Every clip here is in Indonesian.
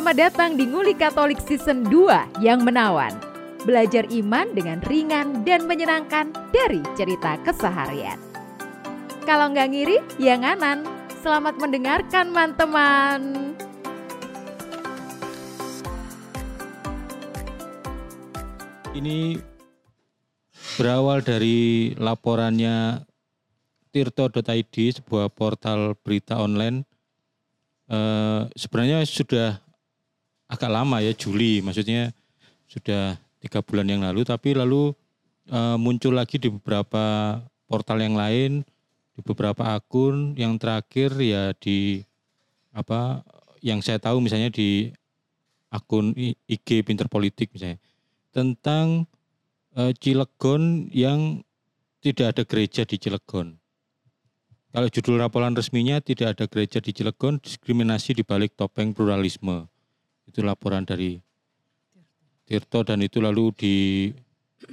Selamat datang di Nguli Katolik Season 2 yang menawan. Belajar iman dengan ringan dan menyenangkan dari cerita keseharian. Kalau nggak ngiri, ya nganan. Selamat mendengarkan, teman-teman. Ini berawal dari laporannya tirto.id, sebuah portal berita online. Eh, sebenarnya sudah agak lama ya, Juli, maksudnya sudah tiga bulan yang lalu, tapi lalu eh, muncul lagi di beberapa portal yang lain, di beberapa akun. Yang terakhir ya di apa yang saya tahu misalnya di akun IG Pinter Politik misalnya tentang eh, Cilegon yang tidak ada gereja di Cilegon. Kalau judul laporan resminya tidak ada gereja di Cilegon, diskriminasi di balik topeng pluralisme. Itu laporan dari Tirto dan itu lalu di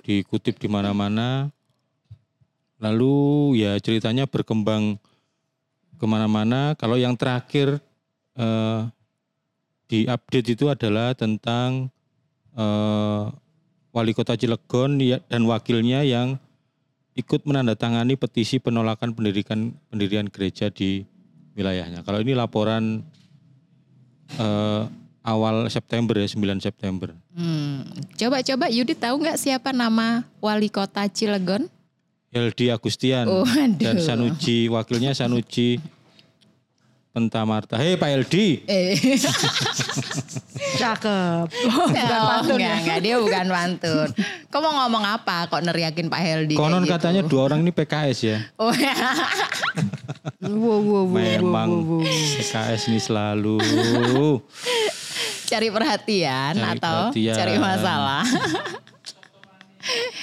dikutip di mana-mana. Lalu ya ceritanya berkembang ke mana-mana. Kalau yang terakhir eh, di update itu adalah tentang eh, wali kota Cilegon ya- dan wakilnya yang ikut menandatangani petisi penolakan pendirikan pendirian gereja di wilayahnya. Kalau ini laporan eh, awal September ya 9 September. Hmm, Coba-coba Yudit tahu nggak siapa nama wali kota Cilegon? Heldi Agustian Waduh. dan Sanuji wakilnya Sanuji Pentamarta. Hei Pak Heldi, Eh, Cakep. oh, enggak, enggak, dia bukan pantun. Kok mau ngomong apa kok neriakin Pak Heldi? kayak konon gitu? katanya dua orang ini PKS ya. Oh, Wow, wow, wow, Memang wow, wow. PKS ini selalu cari perhatian Cari atau perhatian. cari masalah.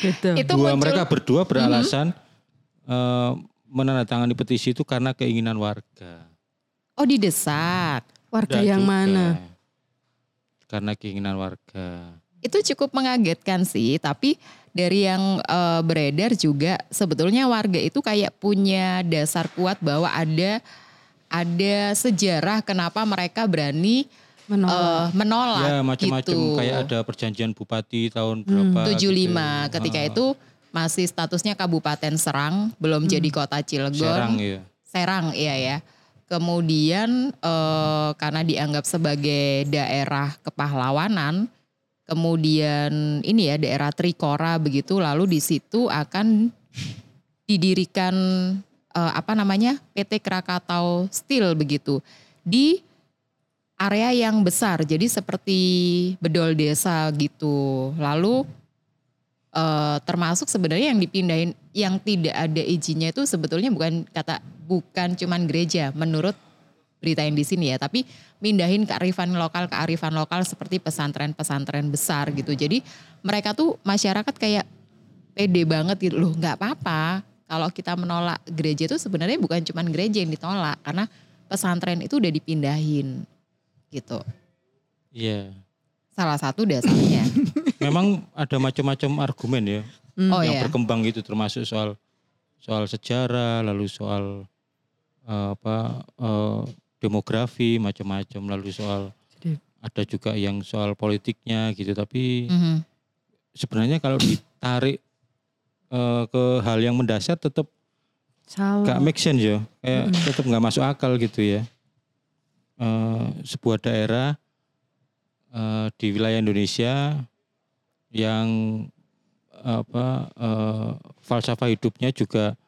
Gitu. Itu dua muncul mereka berdua beralasan eh, menandatangani petisi itu karena keinginan warga. Oh didesak. Warga yang juga. mana? Karena keinginan warga. Itu cukup mengagetkan sih, tapi dari yang eh, beredar juga sebetulnya warga itu kayak punya dasar kuat bahwa ada ada sejarah kenapa mereka berani Menolak. eh, menolak ya macam-macam gitu. kayak ada perjanjian bupati tahun berapa 75 gitu. ketika Ah, itu masih statusnya Kabupaten Serang, belum jadi kota Cilegon. Serang ya. Serang iya ya. Kemudian eh, karena dianggap sebagai daerah kepahlawanan, kemudian ini ya daerah Trikora begitu, lalu di situ akan didirikan eh, apa namanya PT Krakatau Steel begitu di area yang besar, jadi seperti bedol desa gitu. Lalu eh, termasuk sebenarnya yang dipindahin yang tidak ada izinnya itu sebetulnya bukan kata bukan cuman gereja menurut berita yang di sini ya, tapi mindahin kearifan lokal kearifan lokal seperti pesantren-pesantren besar gitu. Jadi mereka tuh masyarakat kayak pede banget gitu loh, nggak apa-apa. Kalau kita menolak gereja itu sebenarnya bukan cuman gereja yang ditolak karena pesantren itu udah dipindahin gitu. Iya. Salah satu dasarnya. Memang ada macam-macam argumen ya oh yang ya. berkembang gitu termasuk soal soal sejarah lalu soal eh, apa eh, demografi macam-macam lalu soal Jadi- ada juga yang soal politiknya gitu tapi Mhm. sebenarnya kalau ditarik eh, ke hal yang mendasar tetap Salah. gak make sense ya kayak tetap nggak masuk akal gitu ya Eh, sebuah daerah eh, di wilayah Indonesia yang apa eh, falsafah hidupnya juga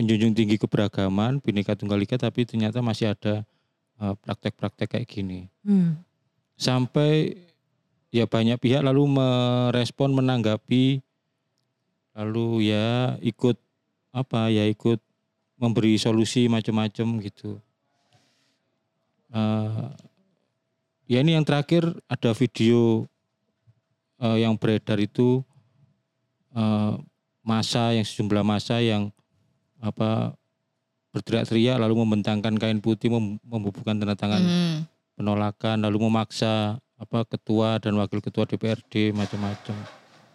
menjunjung tinggi keberagaman bineka tunggal ika tapi ternyata masih ada eh, praktek-praktek kayak gini Hmm. sampai ya banyak pihak lalu merespon menanggapi lalu ya ikut apa ya ikut memberi solusi macam-macam gitu Eh, ya ini yang terakhir ada video eh, yang beredar itu eh, masa yang sejumlah masa yang apa berteriak-teriak lalu membentangkan kain putih mem- membubuhkan tanda tangan Mhm. penolakan lalu memaksa apa ketua dan wakil ketua DPRD macam-macam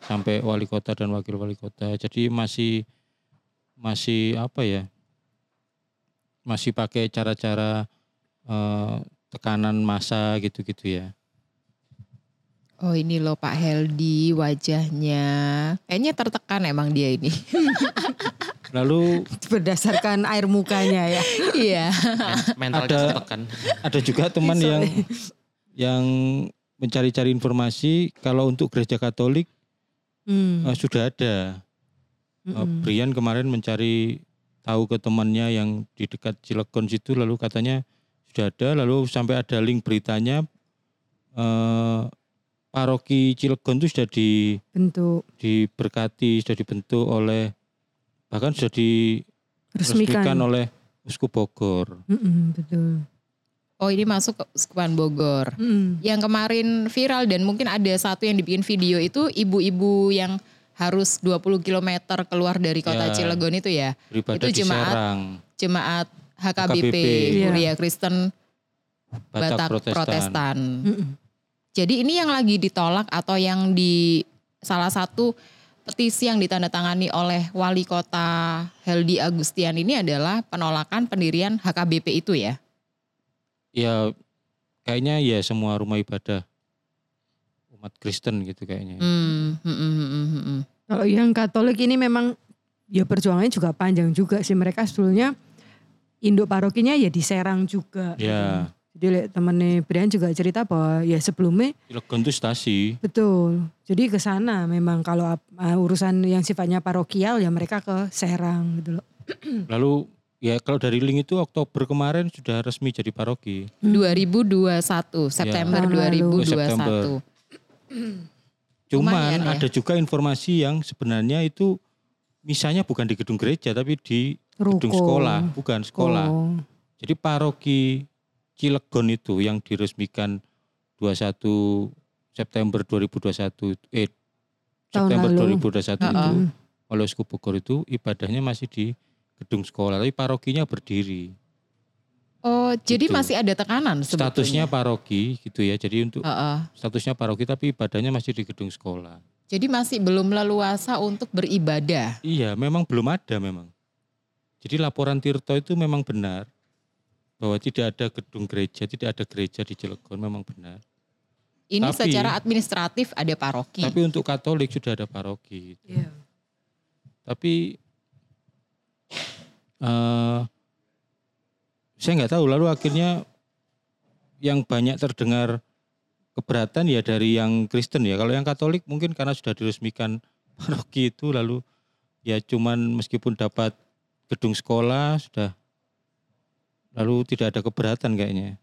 sampai wali kota dan wakil wali kota jadi masih masih apa ya masih pakai cara-cara eh, tekanan massa gitu-gitu ya. Oh ini loh Pak Heldi wajahnya. Kayaknya tertekan emang dia ini. Lalu Berdasarkan air mukanya ya. Iya. mental Ada- kita tekan. ada juga teman yang yang mencari-cari informasi kalau untuk gereja Katolik Hmm. eh, sudah ada. Eh, Mm-mm. Brian kemarin mencari tahu ke temannya yang di dekat Cilegon situ lalu katanya sudah ada lalu sampai ada link beritanya eh, paroki Cilegon itu sudah di Bentuk diberkati sudah dibentuk oleh bahkan sudah diresmikan resmikan. oleh Uskup Bogor. Mm-mm, betul. Oh ini masuk ke Uskupan Bogor. Mm. Yang kemarin viral dan mungkin ada satu yang dibikin video itu ibu-ibu yang harus 20 km keluar dari kota Ya. Cilegon itu ya. Itu jemaat Jemaat HKBP, HKBP. Iya. Kuria Kristen Batak, Batak Protestan. Protestan. Mm-mm. Jadi ini yang lagi ditolak atau yang di salah satu petisi yang ditandatangani oleh wali kota Heldi Agustian ini adalah penolakan pendirian HKBP itu ya. Ya kayaknya ya semua rumah ibadah umat Kristen gitu kayaknya. Hmm, hmm, hmm, hmm, hmm, hmm. Kalau yang Katolik ini memang ya perjuangannya juga panjang juga sih mereka sebetulnya induk parokinya ya di Serang juga. Ya, Jadi temennya Brian juga cerita bahwa ya sebelumnya Cilegon itu stasi. betul. Jadi ke sana memang kalau uh, urusan yang sifatnya parokial ya mereka ke Serang gitu loh. Lalu ya kalau dari link itu Oktober kemarin sudah resmi jadi paroki. 2021 September Tahun lalu. 2021. September. Cuman Lumayan ya. ada juga informasi yang sebenarnya itu misalnya bukan di gedung gereja tapi di gedung Ruko. sekolah, bukan sekolah. Oh. Jadi paroki Cilegon itu yang diresmikan 21 September 2021 eh Tahun September lalu. 2021 itu Heeh. oleh Uskup Bogor itu ibadahnya masih di gedung sekolah tapi parokinya berdiri. Oh, jadi Gitu. masih ada tekanan sebetulnya. Statusnya paroki gitu ya. Jadi untuk Heeh. statusnya paroki tapi ibadahnya masih di gedung sekolah. Jadi masih belum leluasa untuk beribadah. Iya, memang belum ada memang. Jadi laporan Tirto itu memang benar bahwa tidak ada gedung gereja, tidak ada gereja di Cilegon memang benar. Ini Tapi- secara administratif ada paroki. Tapi untuk Katolik sudah ada paroki. gitu. Iya. Tapi eh saya nggak tahu. Lalu akhirnya yang banyak terdengar keberatan ya dari yang Kristen ya. Kalau yang Katolik mungkin karena sudah diresmikan paroki itu lalu ya cuman meskipun dapat gedung sekolah sudah lalu tidak ada keberatan kayaknya.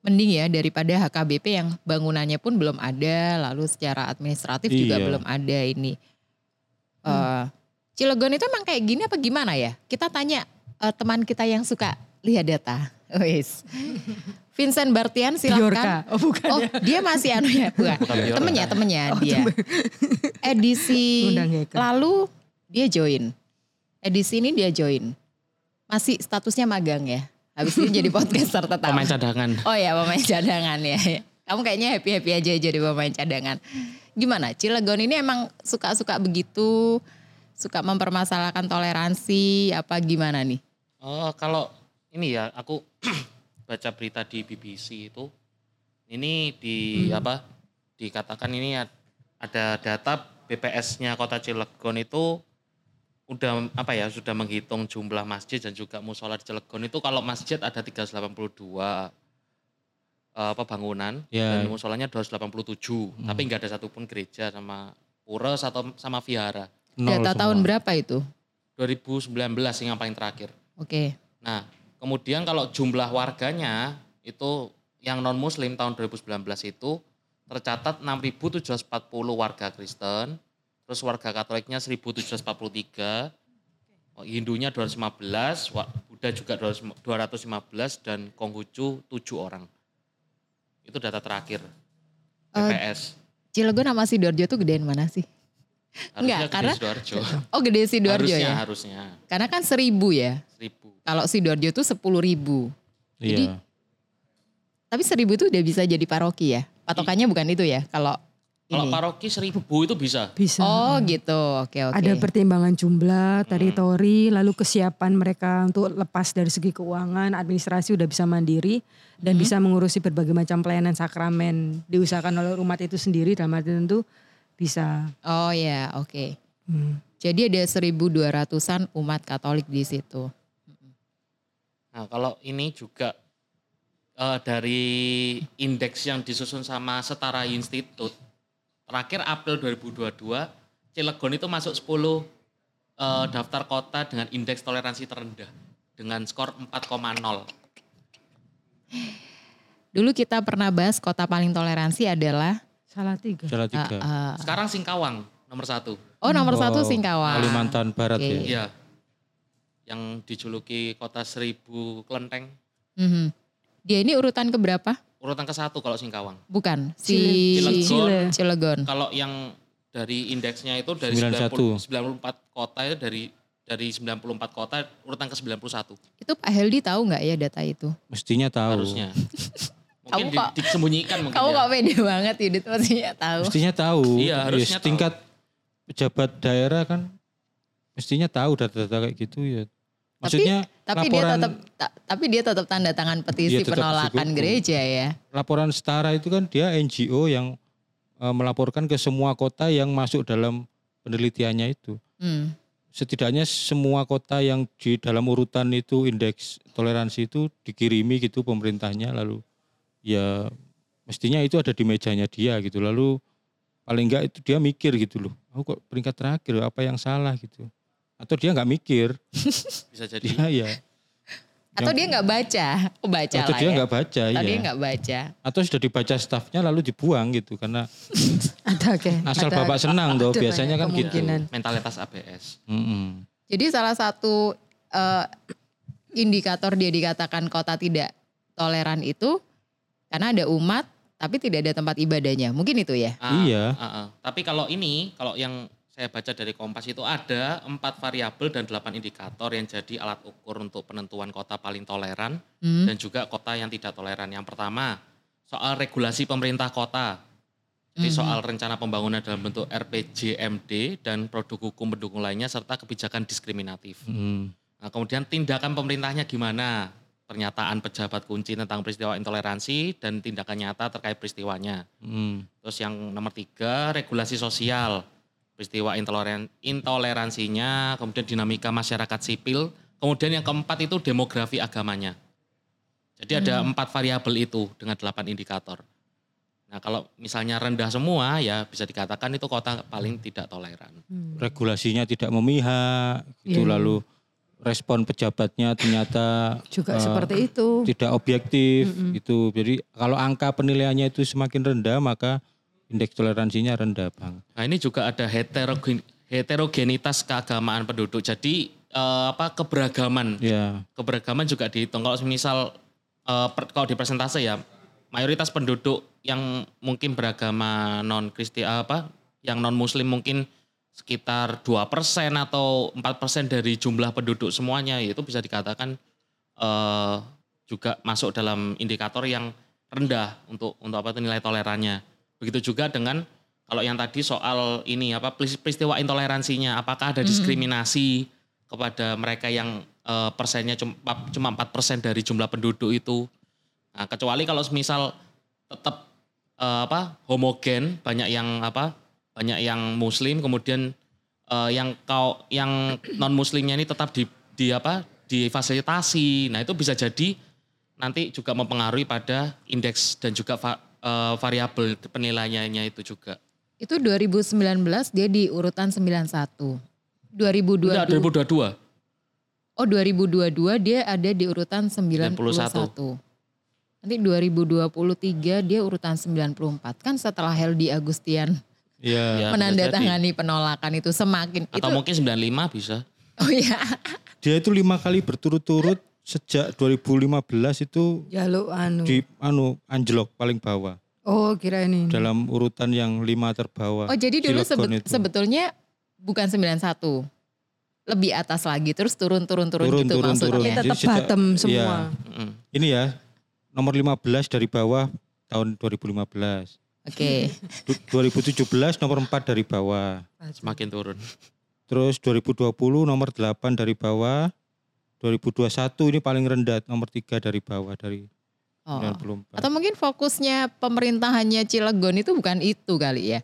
Mending ya daripada HKBP yang bangunannya pun belum ada, lalu secara administratif juga Iya. belum ada ini. Eh, Cilegon itu emang kayak gini apa gimana ya? Kita tanya eh, teman kita yang suka lihat data. Wis. Vincent Bartian Biorka. silakan. Oh bukan Oh, ya. dia masih anu ya, bukan. Temennya, temennya Oh, dia. Edisi lalu dia join. Edisi ini dia join. Masih statusnya magang ya. Habis ini jadi podcaster tetap. Pemain cadangan. Oh ya pemain cadangan ya. Kamu kayaknya happy-happy aja jadi pemain cadangan. Gimana? Cilegon ini emang suka-suka begitu, suka mempermasalahkan toleransi apa gimana nih? Oh, kalau ini ya aku baca berita di BBC itu ini di apa dikatakan ini ad- ada data BPS-nya Kota Cilegon itu udah apa ya sudah menghitung jumlah masjid dan juga musola di Cilegon itu kalau masjid ada 382 eh, apa bangunan Ya. dan musolanya 287 tapi nggak ada satupun gereja sama pura atau sama vihara Data semua. tahun berapa itu? 2019 yang paling terakhir Oke. Nah, kemudian kalau jumlah warganya itu yang non muslim tahun 2019 itu tercatat 6.740 warga Kristen, terus warga Katoliknya 1.743, oh, Hindunya 215, wa- Buddha juga 215 dan Konghucu 7 orang. Itu data terakhir Eh, BPS. Cilegon sama Sidoarjo tuh gedean mana sih? Harusnya enggak, karena- gede Sidoarjo. Oh gede Sidoarjo harusnya, ya? harusnya. Karena kan seribu ya. 1000. Kalau Sidoarjo tuh sepuluh ribu. Iya. Tapi seribu itu udah bisa jadi paroki ya? Patokannya bukan itu ya? Kalau Kalau paroki seribu itu bisa. Bisa. Oh gitu, oke oke. Ada pertimbangan jumlah, teritori, lalu kesiapan mereka untuk lepas dari segi keuangan, administrasi udah bisa mandiri dan bisa mengurusi berbagai macam pelayanan sakramen diusahakan oleh umat itu sendiri dalam arti tentu bisa. Oh ya, oke. Hmm. Jadi ada 1200-an umat Katolik di situ. Nah kalau ini juga eh, dari indeks yang disusun sama Setara Institute, terakhir April 2022, Cilegon itu masuk 10 eh, daftar kota dengan indeks toleransi terendah dengan skor 4,0. Dulu kita pernah bahas kota paling toleransi adalah Salah tiga. Salah tiga. uh, uh, Sekarang Singkawang nomor satu. oh nomor satu Oh, Singkawang. Kalimantan Barat Oke. ya. Iya. Yang dijuluki kota seribu kelenteng. Mhm. Dia ini urutan keberapa? Urutan ke satu kalau Singkawang. Bukan si Cilegon. Cile. Cilegon. Kalau yang dari indeksnya itu dari 91. 90, 94 kota itu dari dari 94 kota urutan ke 91 Itu Pak Heldi tahu nggak ya data itu? Mestinya tahu. harusnya. Mungkin Kamu di- kok- disembunyikan mungkin Kamu ya. kok pede banget Yudit maksudnya tahu. Mestinya tahu. Iya, harusnya tahu. tingkat pejabat daerah kan mestinya tahu data-data kayak gitu ya. Maksudnya Tapi laporan dia tetap ta- tapi dia tetap tanda tangan petisi tetap penolakan gereja ya. laporan setara itu kan dia NGO yang eh, melaporkan ke semua kota yang masuk dalam penelitiannya itu. Hmm. Setidaknya semua kota yang di dalam urutan itu indeks toleransi itu dikirimi gitu pemerintahnya lalu ya mestinya itu ada di mejanya dia gitu. Lalu paling enggak itu dia mikir gitu loh. Aku kok peringkat terakhir apa yang salah gitu. Atau dia nggak mikir. Bisa jadi. Dia ya. Atau Yang- dia nggak baca? Oh baca Atau lah dia ya. nggak baca Atau dia ya. nggak baca. Atau sudah dibaca stafnya lalu dibuang gitu karena Ada oke. asal Ada- bapak senang tuh ada biasanya kan gitu. Mentalitas ABS. Mm-mm. Jadi salah satu eh, indikator dia dikatakan kota tidak toleran itu karena ada umat tapi tidak ada tempat ibadahnya. Mungkin itu ya. Ah, Iya. ah, ah. Tapi kalau ini, kalau yang saya baca dari Kompas itu ada empat variabel dan delapan indikator yang jadi alat ukur untuk penentuan kota paling toleran Hmm. dan juga kota yang tidak toleran. Yang pertama, soal regulasi pemerintah kota. Jadi Mhm. soal rencana pembangunan dalam bentuk RPJMD dan produk hukum pendukung lainnya serta kebijakan diskriminatif. Mm. Nah, kemudian tindakan pemerintahnya gimana? Pernyataan pejabat kunci tentang peristiwa intoleransi dan tindakan nyata terkait peristiwanya. Mm. Terus yang nomor tiga, regulasi sosial. Peristiwa intoleran, intoleransinya, kemudian dinamika masyarakat sipil. Kemudian yang keempat itu demografi agamanya. Jadi ada empat variabel itu dengan delapan indikator. Nah kalau misalnya rendah semua ya bisa dikatakan itu kota paling tidak toleran. Hmm. Regulasinya tidak memihak gitu Iya. lalu respon pejabatnya ternyata Juga eh, seperti itu. tidak objektif gitu. Jadi kalau angka penilaiannya itu semakin rendah maka indeks toleransinya rendah, Bang. Nah ini juga ada heterogen, heterogenitas keagamaan penduduk. Jadi eh, apa keberagaman Ya. keberagaman juga dihitung. Kalau misal eh, per- kalau di persentase ya mayoritas penduduk yang mungkin beragama non Kristi apa yang non Muslim mungkin sekitar 2% atau 4% dari jumlah penduduk semuanya itu bisa dikatakan eh, juga masuk dalam indikator yang rendah untuk untuk apa itu nilai tolerannya. Begitu juga dengan kalau yang tadi soal ini apa peristiwa intoleransinya apakah ada diskriminasi kepada mereka yang eh, persennya cuma cuma 4% dari jumlah penduduk itu. Nah, kecuali kalau misal tetap eh, apa homogen, banyak yang apa? banyak yang muslim kemudian eh, yang kau yang non muslimnya ini tetap di di apa? difasilitasi. Nah, itu bisa jadi nanti juga mempengaruhi pada indeks dan juga eh, variabel penilaiannya itu juga. Itu 2019 dia di urutan 91. 2022. Enggak, 2022. Oh 2022 dia ada di urutan 91. 91. Nanti 2023 dia urutan 94. Kan setelah Heldi Agustian Ya. Ya, menandatangani penolakan itu semakin Atau itu mungkin 95 bisa. Oh iya. Dia itu lima kali berturut-turut sejak 2015 itu Ya lu anu. di anu anjlok paling bawah Oh kira ini. dalam urutan yang lima terbawah. Oh jadi dulu sebet- itu. sebetulnya bukan 91. Lebih atas lagi terus turun-turun-turun Turun, gitu turun, maksudnya. turun. Tapi Jadi tetap sejak- bottom iya. semua. Mm. Ini ya nomor 15 dari bawah tahun 2015. Oke. Du- 2017 nomor 4 dari bawah. Semakin turun. Terus 2020 nomor 8 dari bawah. 2021 ini paling rendah nomor 3 dari bawah dari Oh. 94. Atau mungkin fokusnya pemerintahannya Cilegon itu bukan itu kali ya.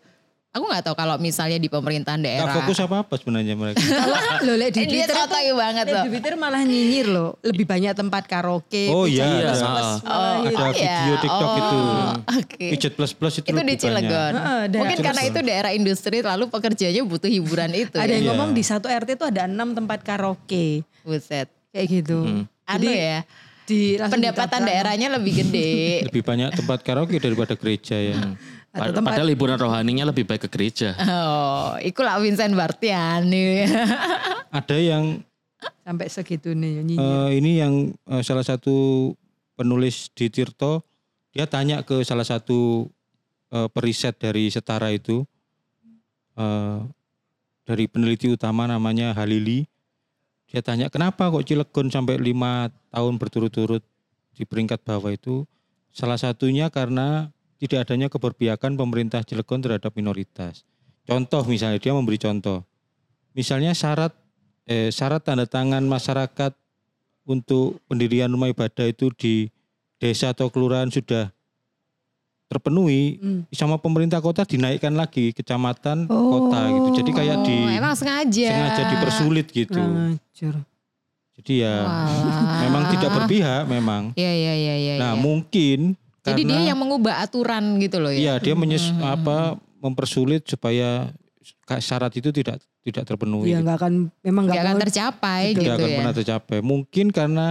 Aku nggak tahu kalau misalnya di pemerintahan daerah. fokus apa-apa sebenarnya mereka. Kalau lo lihat di Twitter tuh, sotoy banget loh. di Twitter malah nyinyir loh. Lebih banyak tempat karaoke. Oh, pijat iya, plus plus, Oh, ada itu. video TikTok itu. Oke. Pijet plus plus itu, di. Cilegon. Mungkin karena itu daerah industri lalu pekerjanya butuh hiburan itu Ada ya. yang Iya. ngomong di satu RT itu ada enam tempat karaoke. Buset. Kayak gitu. Anu ya. Di, Pendapatan daerahnya lebih gede. Lebih banyak tempat karaoke daripada gereja ya. Atau Pad- tempat Padahal liburan rohaninya lebih baik ke gereja. Oh, iku lah Vincent Bartiani. Ada yang sampai segitu nih nyinyir. eh, ini yang eh, salah satu penulis di Tirto dia tanya ke salah satu eh, periset dari Setara itu eh, dari peneliti utama namanya Halili dia tanya kenapa kok Cilegon sampai lima tahun berturut-turut di peringkat bawah itu? Salah satunya karena tidak adanya keberpihakan pemerintah Cilegon terhadap minoritas. Contoh misalnya dia memberi contoh. Misalnya syarat eh, syarat tanda tangan masyarakat untuk pendirian rumah ibadah itu di desa atau kelurahan sudah terpenuhi Hmm. sama pemerintah kota dinaikkan lagi kecamatan Oh. kota gitu jadi kayak Oh, di emang sengaja. sengaja dipersulit gitu jadi ya Walah. memang tidak berpihak memang Iya iya iya iya. nah iya. mungkin Jadi karena dia yang mengubah aturan gitu loh ya. iya dia menyes Hmm. apa mempersulit supaya syarat itu tidak tidak terpenuhi gitu. nggak akan memang nggak Gak akan tercapai tidak gitu akan ya. pernah tercapai. Mungkin karena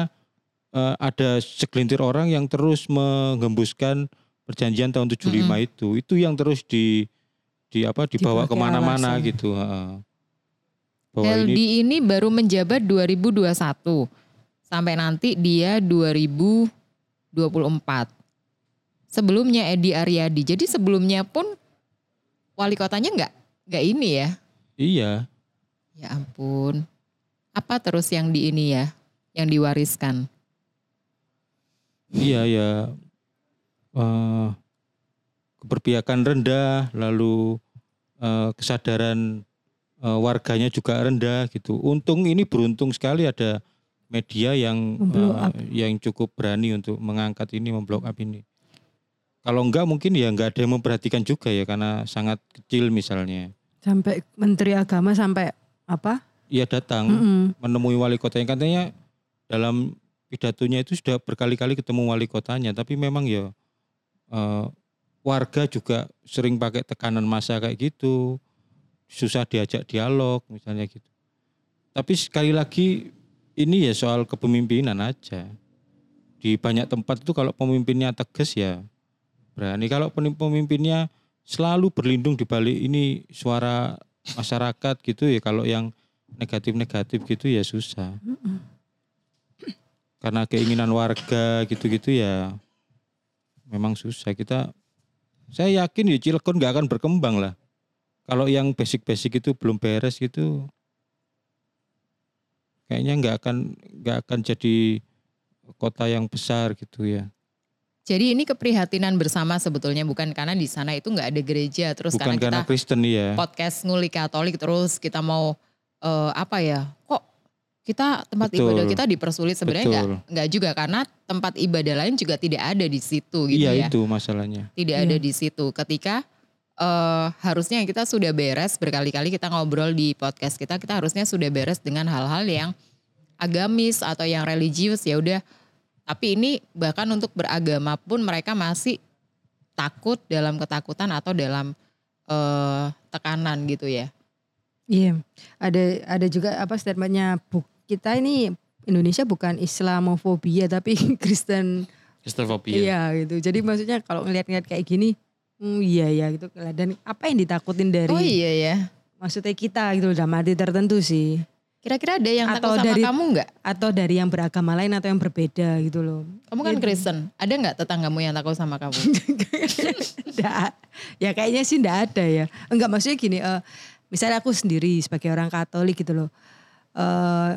eh, ada segelintir orang yang terus menggembuskan perjanjian tahun 75 itu, itu yang terus di di apa dibawa ke mana-mana gitu. heeh. Bahwa LD ini ini baru menjabat 2021 sampai nanti dia 2024. Sebelumnya Edi Aryadi. Jadi sebelumnya pun wali kotanya nggak nggak ini ya. iya, Ya ampun. Apa terus yang di ini ya? Yang diwariskan. iya ya eh, keberpihakan rendah, lalu eh, kesadaran eh, warganya juga rendah gitu. Untung ini beruntung sekali ada media yang up. yang cukup berani untuk mengangkat ini, memblok up ini. Kalau enggak mungkin ya enggak ada yang memperhatikan juga ya karena sangat kecil misalnya. sampai menteri agama sampai apa? Ia datang Mm-mm. menemui wali kota yang katanya dalam pidatonya itu sudah berkali-kali ketemu wali kotanya, tapi memang ya eh, warga juga sering pakai tekanan massa kayak gitu, susah diajak dialog misalnya gitu. Tapi sekali lagi ini ya soal kepemimpinan aja. Di banyak tempat itu kalau pemimpinnya tegas ya berani. Kalau pemi- pemimpinnya selalu berlindung di balik ini suara masyarakat gitu ya kalau yang negatif-negatif gitu ya susah. Karena keinginan warga gitu-gitu ya memang susah. Kita saya yakin ya Cilegon nggak akan berkembang lah. Kalau yang basic-basic itu belum beres gitu kayaknya nggak akan nggak akan jadi kota yang besar gitu ya. Jadi ini keprihatinan bersama sebetulnya bukan karena di sana itu nggak ada gereja terus Bukan karena karena kita Kristen ya. podcast ngulik Katolik terus kita mau eh, apa ya? Kok kita tempat Betul. ibadah kita dipersulit sebenarnya nggak nggak juga karena tempat ibadah lain juga tidak ada di situ gitu iya ya. itu masalahnya. Tidak Iya. ada di situ. Ketika eh, harusnya kita sudah beres berkali-kali kita ngobrol di podcast kita kita harusnya sudah beres dengan hal-hal yang agamis atau yang religius ya udah. Tapi ini bahkan untuk beragama pun mereka masih takut dalam ketakutan atau dalam eh, tekanan gitu ya. Iya, ada ada juga apa statementnya bu, kita ini Indonesia bukan Islamofobia tapi Kristen Kristofobia. iya gitu. Jadi maksudnya kalau ngeliat-ngeliat kayak gini, hmm, iya ya gitu. Dan apa yang ditakutin dari Oh iya ya. maksudnya kita gitu dalam arti tertentu sih, Kira-kira ada yang Atau takut sama dari- kamu nggak? atau dari yang beragama lain atau yang berbeda gitu loh. Kamu kan Gitu. Kristen. Ada nggak tetanggamu yang takut sama kamu? Nggak, ya kayaknya sih enggak ada ya. Enggak maksudnya gini, eh, misalnya aku sendiri sebagai orang Katolik gitu loh. eh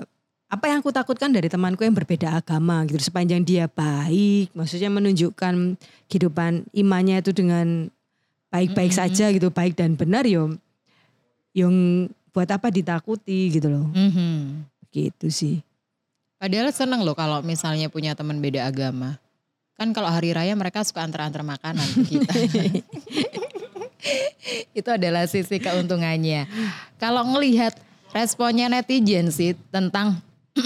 apa yang aku takutkan dari temanku yang berbeda agama gitu sepanjang dia baik, maksudnya menunjukkan kehidupan imannya itu dengan baik-baik Mm-mm. saja gitu, baik dan benar yo yang buat apa ditakuti gitu loh. Mhm. Gitu sih. Padahal seneng loh kalau misalnya punya teman beda agama. Kan kalau hari raya mereka suka antar-antar makanan ke kita. Itu adalah sisi keuntungannya. Kalau ngelihat responnya netizen sih tentang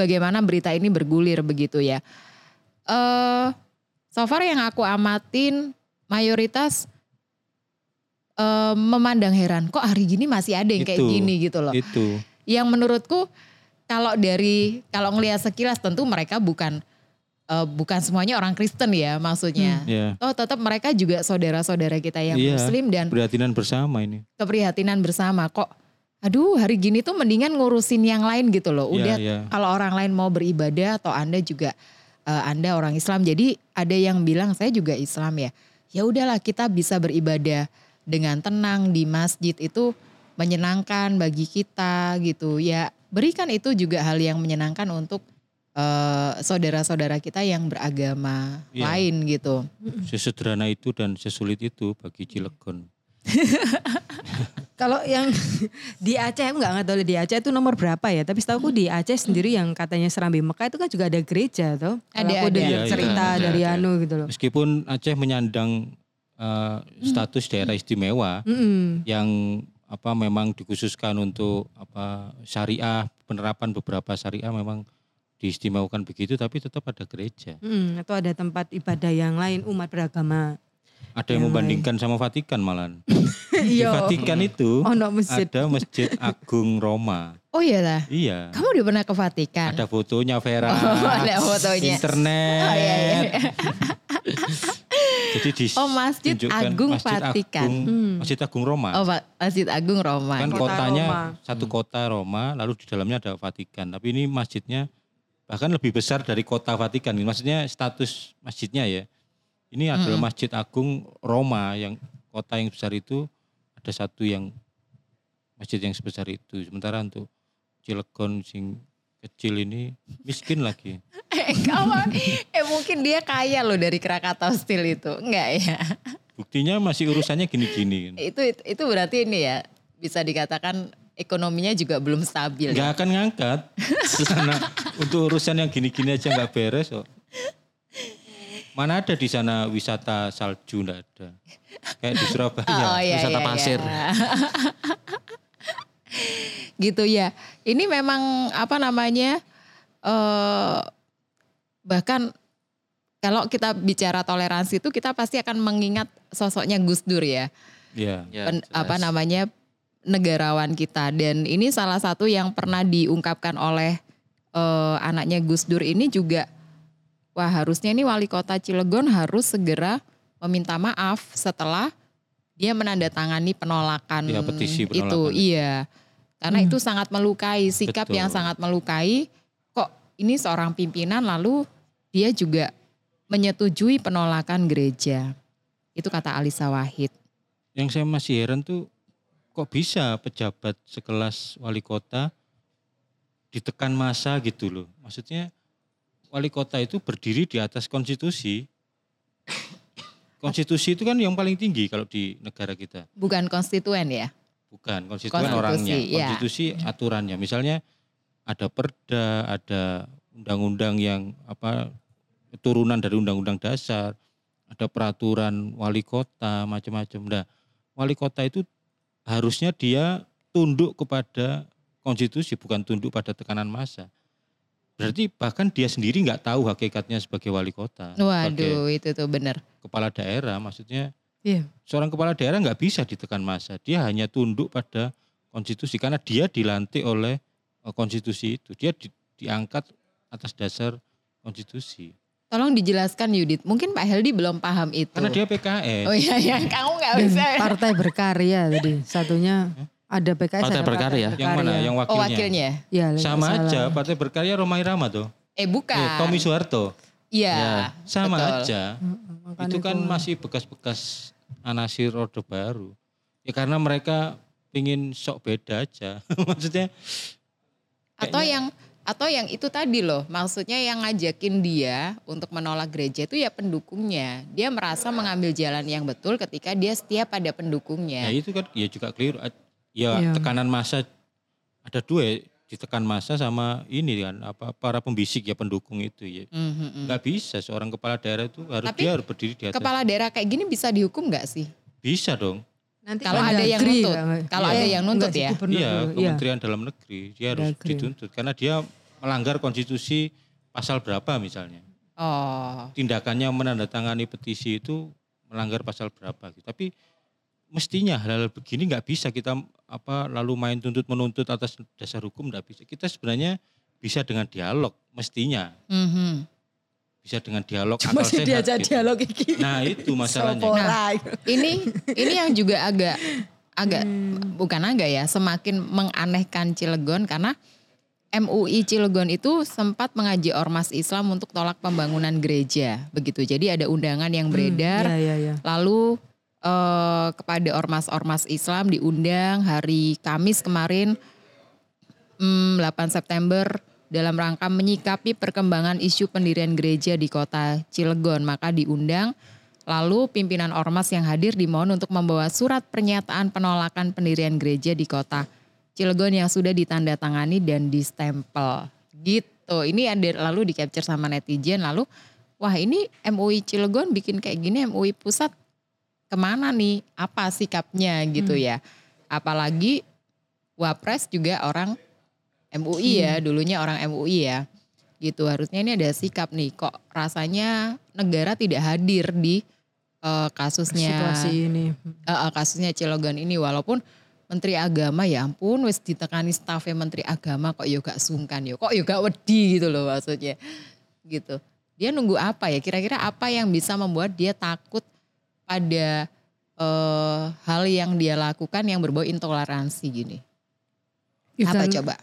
bagaimana berita ini bergulir begitu ya. Eh so far yang aku amatin mayoritas eh, memandang heran kok hari gini masih ada yang kayak Itu. gini gitu loh Itu. yang menurutku kalau dari kalau ngelihat sekilas tentu mereka bukan eh, bukan semuanya orang Kristen ya maksudnya. Ya. Oh tetap mereka juga saudara-saudara kita yang Iya. Muslim dan Perhatian bersama ini. keprihatinan bersama kok. Aduh hari gini tuh mendingan ngurusin yang lain gitu loh. Iya, Udah iya. kalau orang lain mau beribadah atau anda juga eh, anda orang Islam. Jadi ada yang bilang saya juga Islam ya. Ya udahlah kita bisa beribadah dengan tenang di masjid itu menyenangkan bagi kita gitu. Ya berikan itu juga hal yang menyenangkan untuk eh, saudara-saudara kita yang beragama Iya. lain gitu. Sesederhana itu dan sesulit itu bagi Cilegon. Kalau yang di Aceh aku nggak tahu di Aceh itu nomor berapa ya. Tapi setahu aku di Aceh sendiri yang katanya Serambi Mekah itu kan juga ada gereja tuh. Ada, aku ada. dengar Iya, iya, cerita ada, dari ada. Anu gitu loh. Meskipun Aceh menyandang eh, status daerah istimewa Mm-mm. yang apa memang dikhususkan untuk apa syariah penerapan beberapa syariah memang diistimewakan begitu tapi tetap ada gereja. Mm, atau ada tempat ibadah yang lain umat beragama. Ada yang Yang membandingkan sama Vatikan malah. Di Iya. Vatikan itu Oh, no masjid. ada Masjid Agung Roma. Oh iya lah. Iya. Kamu udah pernah ke Vatikan? Ada fotonya Vera. Oh, ada fotonya. Internet. Oh iya, iya. Jadi di Oh, Masjid Agung Vatikan. Agung, Masjid Agung Roma. Oh, Masjid Agung Roma. kan Kota kotanya Roma. satu kota Roma, lalu di dalamnya ada Vatikan. Tapi ini masjidnya bahkan lebih besar dari kota Vatikan. Maksudnya status masjidnya ya. Ini adalah Masjid Agung Roma yang kota yang besar itu ada satu yang masjid yang sebesar itu. Sementara untuk Cilegon sing kecil ini miskin lagi. Eh, kamu, eh mungkin dia kaya loh dari Krakatau Steel itu. Enggak ya? Buktinya masih urusannya gini-gini. Itu, itu itu berarti ini ya bisa dikatakan ekonominya juga belum stabil. ya? Nggak akan ngangkat karena untuk urusan yang gini-gini aja nggak beres kok. Mana ada di sana wisata salju nggak ada. Kayak di Surabaya. Oh, iya, wisata iya, pasir. iya. gitu ya. Ini memang apa namanya? eh bahkan kalau kita bicara toleransi itu kita pasti akan mengingat sosoknya Gus Dur ya. Iya. Ya, pen- jelas. apa namanya negarawan kita dan ini salah satu yang pernah diungkapkan oleh eh, anaknya Gus Dur ini juga wah harusnya ini wali kota Cilegon harus segera meminta maaf setelah dia menandatangani penolakan Ya, petisi itu. penolakan. iya. Karena itu sangat melukai sikap Betul. yang sangat melukai. Kok ini seorang pimpinan lalu dia juga menyetujui penolakan gereja? Itu kata Alisa Wahid. Yang saya masih heran tuh kok bisa pejabat sekelas wali kota ditekan masa gitu loh. Maksudnya wali kota itu berdiri di atas konstitusi. Konstitusi itu kan yang paling tinggi kalau di negara kita. bukan konstituen ya Bukan, konstituen Konstitusi, orangnya. ya. Konstitusi aturannya. Misalnya ada perda, ada undang-undang yang apa turunan dari undang-undang dasar, ada peraturan wali kota, macam-macam. Nah, wali kota itu harusnya dia tunduk kepada konstitusi, bukan tunduk pada tekanan massa. Berarti bahkan dia sendiri nggak tahu hakikatnya sebagai wali kota, sebagai Waduh, itu tuh bener. kepala daerah. Maksudnya Iya. seorang kepala daerah nggak bisa ditekan massa. Dia hanya tunduk pada konstitusi karena dia dilantik oleh eh, konstitusi itu. Dia di- diangkat atas dasar konstitusi. Tolong dijelaskan Yudit. Mungkin Pak Heldi belum paham itu. Karena dia PKS. Oh iya, iya. kamu nggak Dan bisa. partai berkarya tadi. Satunya ada PKS Partai ada berkarya. Yang mana? Yang wakilnya? Oh wakilnya. Ya, nggak Sama salah. aja. Partai berkarya Romai Rama tuh. Eh bukan. Eh, Tommy Soeharto. Iya. Ya, Sama betul. aja. Makanya itu kan masih bekas-bekas anasir Orde Baru. Ya karena mereka pingin sok beda aja. Maksudnya Atau kayaknya- yang atau yang itu tadi loh, maksudnya yang ngajakin dia untuk menolak gereja itu ya pendukungnya. Dia merasa mengambil jalan yang betul ketika dia setia pada pendukungnya. Ya itu kan ya juga keliru. Ya Iya. tekanan massa ada dua ya, ditekan massa sama ini kan apa para pembisik ya pendukung itu ya. Mhm, mhm. Nggak bisa seorang kepala daerah itu harus Tapi dia harus berdiri di atas. Kepala daerah kayak gini bisa dihukum nggak sih? Bisa dong. Nanti Kalau ada yang Mendagri nuntut, nggak? kalau ada yang nuntut ya. Iya, iya. Kementerian Dalam Negeri dia harus Mendagri. dituntut karena dia melanggar konstitusi pasal berapa misalnya. Oh, Tindakannya menandatangani petisi itu melanggar pasal berapa gitu. Tapi mestinya hal-hal begini nggak bisa kita apa lalu main tuntut menuntut atas dasar hukum nggak bisa. Kita sebenarnya bisa dengan dialog mestinya mhm. bisa dengan dialog Cuma akal sih sehat diajak gitu. dialog iki. Nah itu masalahnya. Sopora. ini ini yang juga agak agak bukan agak ya semakin menganehkan Cilegon karena MUI Cilegon itu sempat mengaji ormas Islam untuk tolak pembangunan gereja begitu jadi ada undangan yang beredar Iya, iya, iya. lalu eh, kepada ormas-ormas Islam diundang hari Kamis kemarin hmm, 8 September dalam rangka menyikapi perkembangan isu pendirian gereja di kota Cilegon. Maka diundang lalu pimpinan ormas yang hadir dimohon untuk membawa surat pernyataan penolakan pendirian gereja di kota Cilegon yang sudah ditandatangani dan distempel. Gitu. Ini ada lalu di capture sama netizen lalu wah ini MUI Cilegon bikin kayak gini MUI pusat ke mana nih? Apa sikapnya gitu ya? Apalagi wapres juga orang MUI ya dulunya orang MUI ya. Gitu harusnya ini ada sikap nih. Kok rasanya negara tidak hadir di eh, kasusnya Situasi ini. eh, eh, kasusnya Cilegon ini. Walaupun Menteri Agama ya ampun wis ditekani stafnya Menteri Agama kok yo gak sungkan yo. Kok yo gak wedi gitu loh maksudnya. Gitu. Dia nunggu apa ya? Kira-kira apa yang bisa membuat dia takut pada eh, hal yang dia lakukan yang berbau intoleransi gini. Ya apa kan, coba?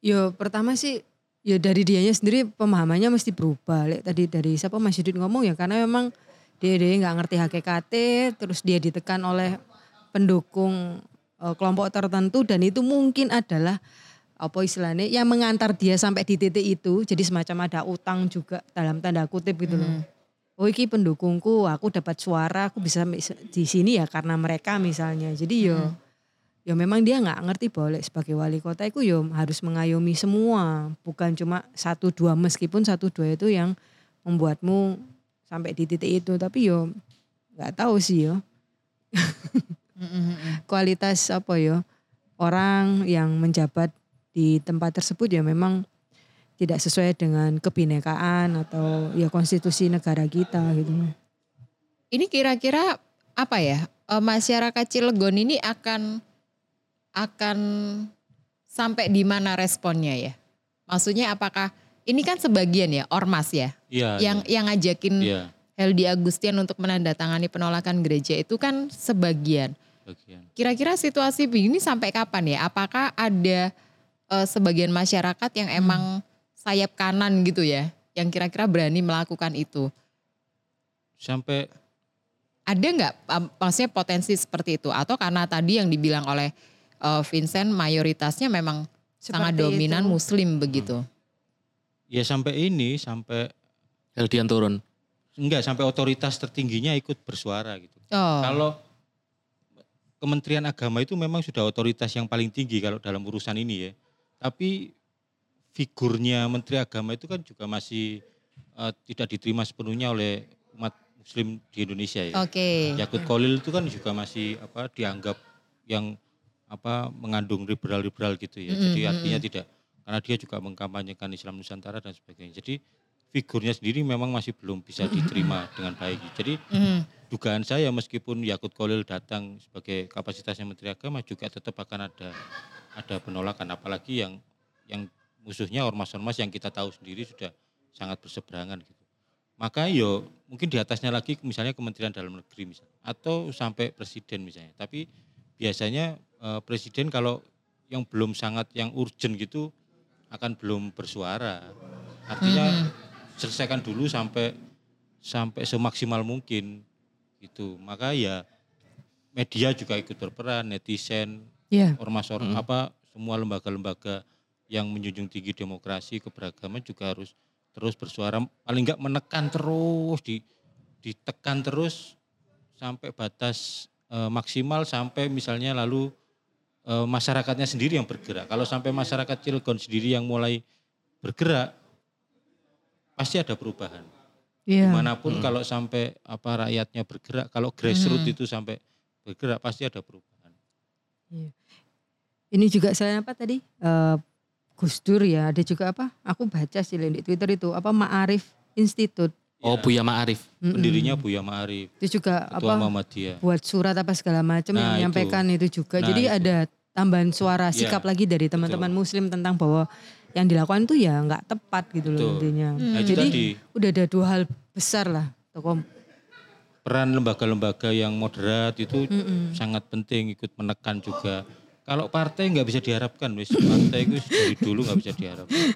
Yo pertama sih ya dari dianya sendiri pemahamannya mesti berubah. Lek tadi dari siapa Mas Yudit ngomong ya karena memang dia dia nggak ngerti HKKT terus dia ditekan oleh pendukung eh, kelompok tertentu dan itu mungkin adalah apa istilahnya yang mengantar dia sampai di titik itu. Jadi semacam ada utang juga dalam tanda kutip gitu loh. Oh iki pendukungku, aku dapat suara, aku bisa di sini ya karena mereka misalnya. Jadi yo ya memang dia nggak ngerti bahwa lek sebagai wali kota itu ya harus mengayomi semua. Bukan cuma satu dua meskipun satu dua itu yang membuatmu sampai di titik itu. Tapi yo nggak tahu sih yo. Kualitas apa yo? Orang yang menjabat di tempat tersebut ya memang tidak sesuai dengan kebinekaan atau ya konstitusi negara kita gitu. Ini kira-kira apa ya eh, masyarakat Cilegon ini akan akan sampai di mana responnya ya? Maksudnya apakah ini kan sebagian ya ormas ya Iya. yang yang ngajakin Iya. Heldi Agustian untuk menandatangani penolakan gereja itu kan sebagian. Bagian. Kira-kira situasi begini sampai kapan ya? Apakah ada eh, sebagian masyarakat yang emang sayap kanan gitu ya, yang kira-kira berani melakukan itu? Sampai ada nggak maksudnya potensi seperti itu atau karena tadi yang dibilang oleh uh, Vincent mayoritasnya memang sangat Seperti dominan itu. muslim begitu. ya sampai ini sampai Heldian turun. enggak sampai otoritas tertingginya ikut bersuara gitu. Oh. Kalau Kementerian Agama itu memang sudah otoritas yang paling tinggi kalau dalam urusan ini ya. Tapi figurnya Menteri Agama itu kan juga masih eh, tidak diterima sepenuhnya oleh umat Muslim di Indonesia ya. Oke. Yakut Kolil itu kan juga masih apa dianggap yang apa mengandung liberal-liberal gitu ya. Jadi Mm-mm, artinya tidak karena dia juga mengkampanyekan Islam Nusantara dan sebagainya. Jadi figurnya sendiri memang masih belum bisa diterima dengan baik. Jadi Mhm. dugaan saya meskipun Yakut Kolil datang sebagai kapasitasnya Menteri Agama juga tetap akan ada ada penolakan apalagi yang yang musuhnya ormas-ormas yang kita tahu sendiri sudah sangat berseberangan gitu. Maka yo mungkin di atasnya lagi misalnya Kementerian Dalam Negeri misalnya atau sampai presiden misalnya. Tapi biasanya eh, presiden kalau yang belum sangat yang urgent gitu akan belum bersuara. Artinya selesaikan dulu sampai sampai semaksimal mungkin gitu. Maka ya media juga ikut berperan, netizen, Iya. ormas ormas apa semua lembaga-lembaga yang menjunjung tinggi demokrasi keberagaman juga harus terus bersuara paling enggak menekan terus di ditekan terus sampai batas eh, maksimal sampai misalnya lalu eh, masyarakatnya sendiri yang bergerak. Kalau sampai masyarakat Cilegon sendiri yang mulai bergerak pasti ada perubahan. Iya. Di mana pun kalau sampai apa rakyatnya bergerak, kalau grassroots itu sampai bergerak pasti ada perubahan. Ini juga saya apa tadi? Eh, Gus Dur ya, ada juga apa? Aku baca sih di Twitter itu apa Ma'arif Institute. Oh Buya Ma'arif. Mm-mm. Pendirinya Buya Ma'arif, itu juga Ketua apa? Muhammadiyah. Buat surat apa segala macam Nah, yang menyampaikan itu, juga. Nah, Jadi itu. ada tambahan suara Iya, sikap lagi dari teman-teman Muslim tentang bahwa yang dilakukan itu ya nggak tepat gitu loh Betul. intinya. Nah, itu Jadi tadi udah ada dua hal besar lah tokoh. peran lembaga-lembaga yang moderat itu sangat penting ikut menekan juga. Kalau partai nggak bisa diharapkan, wis partai itu dari dulu nggak bisa diharapkan.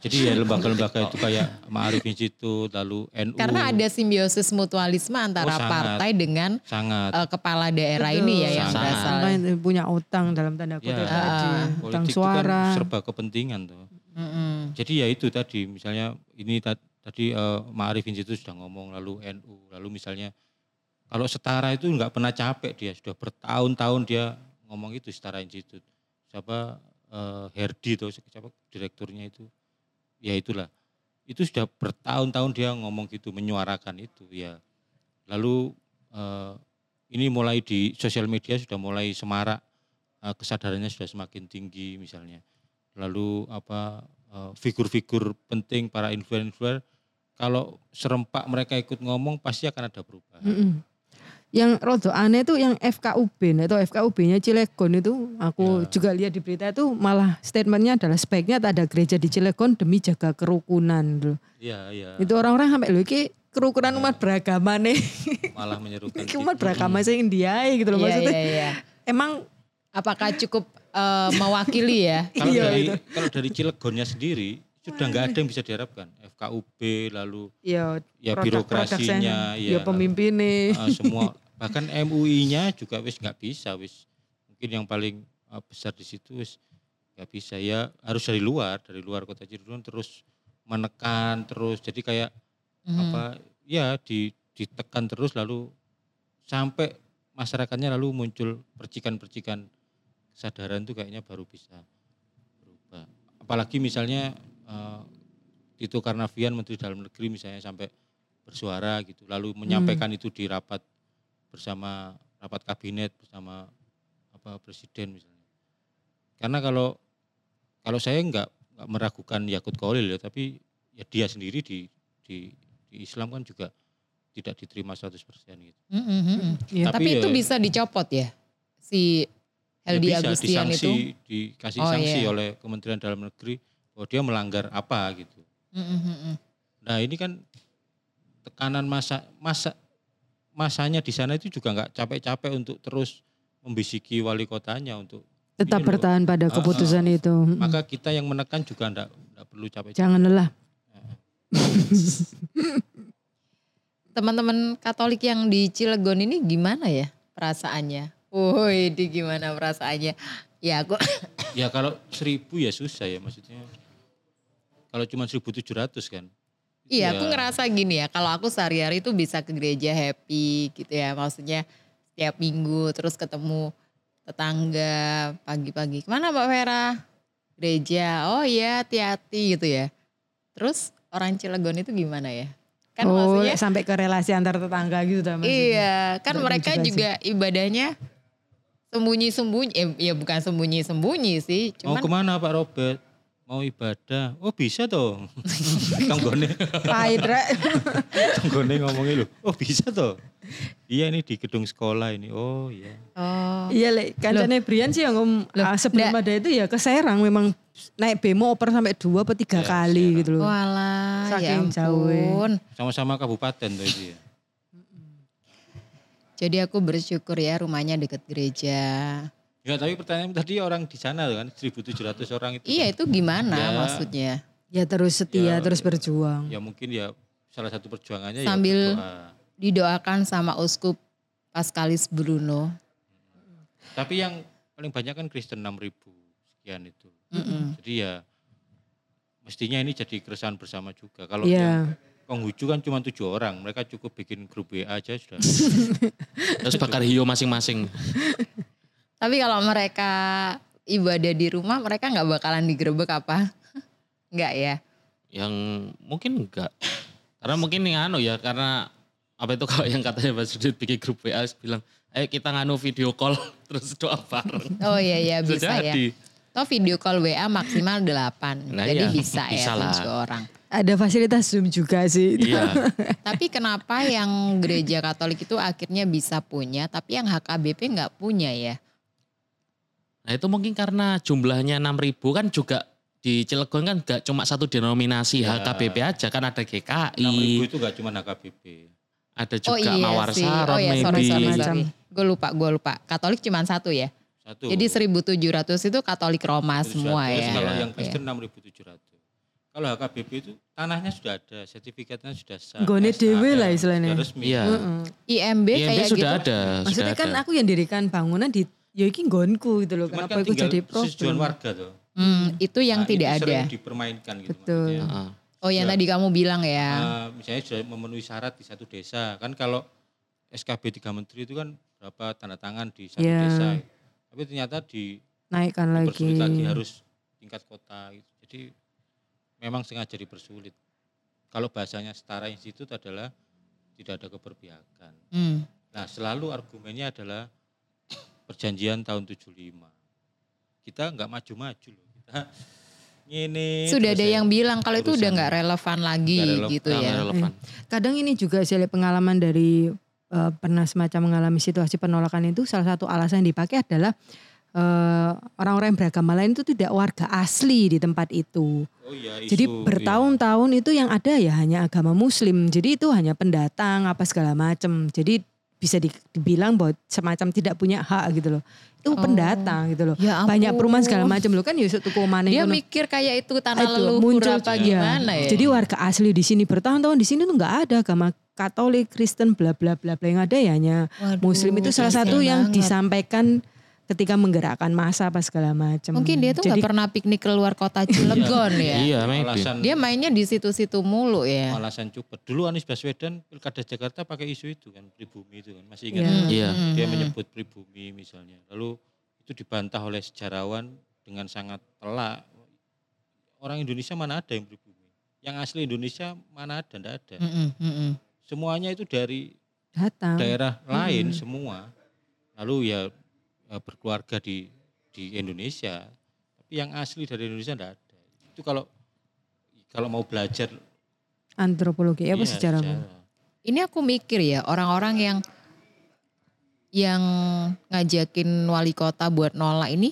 Jadi ya lembaga-lembaga itu kayak Ma'arif Institute, lalu NU. Karena ada simbiosis mutualisme antara Oh, sangat. partai dengan sangat eh, kepala daerah ini ya yang Sangat. berasal. Punya utang dalam tanda kutip Ya, tadi, utang politik itu suara. kan serba kepentingan tuh. Mm-mm. Jadi ya itu tadi misalnya ini ta- tadi eh, Ma'arif Institute sudah ngomong lalu NU lalu misalnya kalau setara itu nggak pernah capek dia sudah bertahun-tahun dia ngomong itu setara institut siapa eh, Herdi tuh siapa direkturnya itu ya itulah itu sudah bertahun-tahun dia ngomong gitu menyuarakan itu ya lalu eh, ini mulai di sosial media sudah mulai semarak eh, kesadarannya sudah semakin tinggi misalnya lalu apa eh, figur-figur penting para influencer kalau serempak mereka ikut ngomong pasti akan ada perubahan. Mm-mm. Yang rodo aneh tuh yang FKUB, nah itu FKUB-nya Cilegon itu aku Ya. juga lihat di berita itu malah statementnya adalah sebaiknya tak ada gereja di Cilegon demi jaga kerukunan gitu. Iya, iya. Itu orang-orang sampai loh iki kerukunan umat beragama nih. Malah menyerukan umat gitu. beragama sih India gitu loh Iya, maksudnya. iya, iya. Emang Apakah cukup eh, mewakili ya? Kalau Iya, dari itu. kalau dari Cilegonnya sendiri sudah nggak ada yang bisa diharapkan. FKUB lalu ya ya produk-produk birokrasinya, ya ya, pemimpinnya. ah, semua bahkan MUI-nya juga wis nggak bisa wis. Mungkin yang paling ah, besar di situ wis nggak bisa. Ya harus dari luar dari luar kota Cirebon terus menekan terus. Jadi kayak Mhm. apa ya di ditekan terus lalu sampai masyarakatnya lalu muncul percikan-percikan kesadaran itu kayaknya baru bisa berubah. Apalagi misalnya eh, Tito Karnavian Menteri Dalam Negeri misalnya sampai bersuara gitu lalu menyampaikan itu di rapat bersama rapat kabinet bersama apa presiden misalnya karena kalau kalau saya nggak nggak meragukan Yakut Kolil ya tapi ya dia sendiri di di di Islam kan juga tidak diterima 100% gitu. Mm, mm, mm, mm. Iya. Tapi Tapi itu ya- bisa dicopot ya si Heldi Ya bisa Agustian disanksi, itu. dikasih Oh, sanksi iya. oleh Kementerian Dalam Negeri bahwa dia melanggar apa gitu. Mm, mm, mm, mm. Nah ini kan tekanan masa masa masanya di sana itu juga nggak capek-capek untuk terus membisiki wali kotanya untuk Tetap bertahan pada Ah, keputusan ah. itu. Mm. Maka kita yang menekan juga enggak, perlu capek-capek. Jangan lelah. Teman-teman Katolik yang di Cilegon ini gimana ya perasaannya? Woi, di gimana perasaannya? Ya aku Ya kalau seribu ya susah ya maksudnya. Kalau cuma 1700 kan. Iya, Ya. aku ngerasa gini ya. Kalau aku sehari-hari itu bisa ke gereja happy gitu ya. Maksudnya setiap minggu terus ketemu tetangga pagi-pagi. Ke mana Mbak Vera? Gereja. Oh iya, hati-hati gitu ya. Terus orang Cilegon itu gimana ya? Kan oh, maksudnya sampai ke relasi antar tetangga gitu dah maksudnya. Iya, kan mereka juga sih. ibadahnya sembunyi-sembunyi. Eh, ya bukan sembunyi-sembunyi sih, Mau cuman ke mana Pak Robert? Mau ibadah? Oh bisa toh. Tanggone, Pahit, Rek. tanggone ngomongnya loh. Oh bisa toh. Iya ini di gedung sekolah ini. Oh iya. oh, Iya, Lek. Kancane Brian sih yang ngom, Loh, ah, sebelum ada itu ya ke Serang memang naik bemo oper sampai dua atau tiga Ya, kali Serang. gitu loh. walah, ya Saking jauh, ya. ampun. Sama-sama kabupaten tuh itu ya. Jadi aku bersyukur ya rumahnya deket gereja. Ya tapi pertanyaan tadi orang di sana tuh kan 1700 orang itu. Iya itu gimana Ya. maksudnya? Ya terus setia, Ya, terus berjuang. Ya mungkin ya salah satu perjuangannya Sambil- ya berdoa. Didoakan sama Uskup Paskalis Bruno. Tapi yang paling banyak kan Kristen 6000 sekian itu. Mm-mm. Jadi ya mestinya ini jadi keresahan bersama juga. Kalau Iya. yang Konghucu kan cuma tujuh orang, mereka cukup bikin grup WA aja sudah. Terus bakar hiu masing-masing. Tapi kalau mereka ibadah di rumah mereka nggak bakalan digerebek apa? Nggak ya? Yang mungkin enggak. Karena mungkin yang anu ya, karena apa itu kalau yang katanya Mas Sudut bikin grup WA bilang, ayo kita nganu video call terus doa bareng. Oh iya iya bisa ya. Jadi. Toh video call WA maksimal 8. Nah, Jadi iya, bisa, bisa ya lah. tujuh orang. Ada fasilitas Zoom juga sih. Iya. Tapi kenapa yang gereja Katolik itu akhirnya bisa punya, tapi yang HKBP nggak punya ya? Nah itu mungkin karena jumlahnya 6000 kan juga di Cilegon kan gak cuma satu denominasi Ya. HKBP aja kan ada 6.000 GKI, itu gak cuma HKBP. ada oh juga iya Mawar sih. Saron Oh iya sorry maybe. sorry Macam. sorry. Gue lupa gue lupa. Katolik cuma satu ya. Satu. Jadi 1700 itu Katolik Roma 1700. semua ya. Kalau Iya. yang Kristen 6.700. Kalau HKBP itu tanahnya sudah ada, sertifikatnya sudah sah. Gone dewe lah sudah istilahnya. resmi. Iya. Heeh. IMB, IMB kayak sudah gitu. ada, Maksudnya sudah kan ada. aku yang dirikan bangunan di ya iki nggonku gitu loh. Cuman Kenapa kan jadi persetujuan problem? warga tuh. Hmm, itu yang Nah, tidak itu ada. sering dipermainkan gitu Betul. maksudnya. Heeh. Oh yang Ya. tadi kamu bilang ya. Nah, misalnya sudah memenuhi syarat di satu desa. Kan kalau SKB 3 menteri itu kan berapa tanda tangan di satu Iya. desa. Tapi ternyata di Naikkan lagi. lagi harus tingkat kota. gitu. Jadi memang sengaja dipersulit. Kalau bahasanya setara institut adalah tidak ada keberpihakan. Hmm. Nah selalu argumennya adalah perjanjian tahun 75. Kita nggak maju-maju loh. Kita ini Sudah ada yang bilang kalau itu udah nggak relevan lagi relevan, gitu ya. relevan. Kadang ini juga saya lihat pengalaman dari eh, pernah semacam mengalami situasi penolakan itu salah satu alasan yang dipakai adalah eh, orang-orang yang beragama lain itu tidak warga asli di tempat itu. Oh iya, Jadi isu, bertahun-tahun itu yang ada ya hanya agama muslim. Jadi itu hanya pendatang apa segala macam. Jadi bisa di- dibilang bahwa semacam tidak punya hak gitu loh. Itu Oh. pendatang gitu loh. Ya Banyak perumahan segala macam loh kan ya tuku maneh Dia mikir kayak itu tanah Itu, leluhur muncul apa juga. gimana ya? Jadi warga asli di sini bertahun-tahun di sini tuh nggak ada agama Katolik, Kristen, bla bla bla bla yang ada ya hanya Waduh, Muslim itu salah satu yang banget. disampaikan ketika menggerakkan masa apa segala macam. Mungkin dia tuh Jadi nggak pernah piknik keluar kota Cilegon ya. Iya, alasan Dia mainnya di situ-situ mulu ya. alasan cupet. Dulu Anies Baswedan pilkada Jakarta pakai isu itu kan pribumi itu kan masih ingat. Iya. kan? Iya. Dia Hmm. menyebut pribumi misalnya. Lalu itu dibantah oleh sejarawan dengan sangat telak. Orang Indonesia mana ada yang pribumi? Yang asli Indonesia mana ada? Tidak ada. Mm-mm, mm-mm. Semuanya itu dari datang. daerah lain Hmm. semua. Lalu ya berkeluarga di di Indonesia. Tapi yang asli dari Indonesia tidak ada. Itu kalau kalau mau belajar Antropologi apa iya, sejarah? Ini aku mikir ya orang-orang yang yang ngajakin wali kota buat nolak ini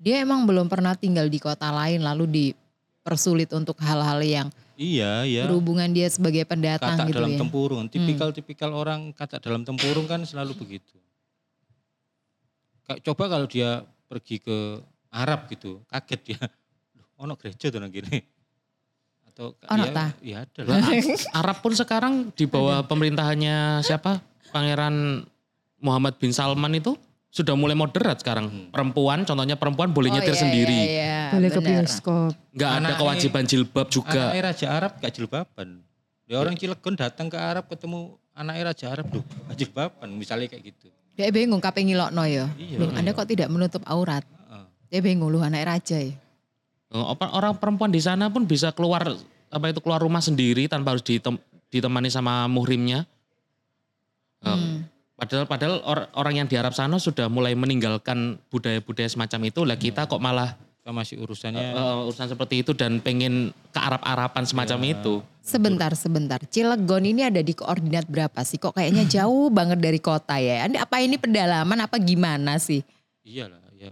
dia emang belum pernah tinggal di kota lain lalu dipersulit untuk hal-hal yang Iya, iya. berhubungan dia sebagai pendatang Katak gitu dalam ya. tempurung. Tipikal-tipikal orang katak dalam tempurung kan selalu begitu. Coba kalau dia pergi ke Arab gitu, kaget dia. Loh, ono gereja tuh nang gini. Atau Ono ya, ta? ya ada Lah. Arab pun sekarang di bawah pemerintahannya siapa? Pangeran Muhammad bin Salman itu sudah mulai moderat sekarang. Hmm. Perempuan, contohnya perempuan boleh Oh, nyetir iya, sendiri. iya, iya, Boleh ke bioskop. Nggak ada kewajiban jilbab juga. Anaknya Raja Arab gak jilbaban. Dia orang Cilegon datang ke Arab ketemu anaknya Raja Arab gak jilbaban misalnya kayak gitu. Dia bingung kape ngilokno ya. Iya. Loh, Anda kok tidak menutup aurat? Dia bingung lu anak raja ya. Orang perempuan di sana pun bisa keluar apa itu keluar rumah sendiri tanpa harus ditem- ditemani sama muhrimnya. Hmm. Padahal padahal or- orang yang di Arab sana sudah mulai meninggalkan budaya-budaya semacam itu. Lah kita kok malah masih urusannya eh, urusan seperti itu dan pengen ke Arab-Araban semacam Ya. itu. Sebentar, sebentar. Cilegon ini ada di koordinat berapa sih? Kok kayaknya jauh banget dari kota ya? Anda apa ini pedalaman apa gimana sih? iyalah ya.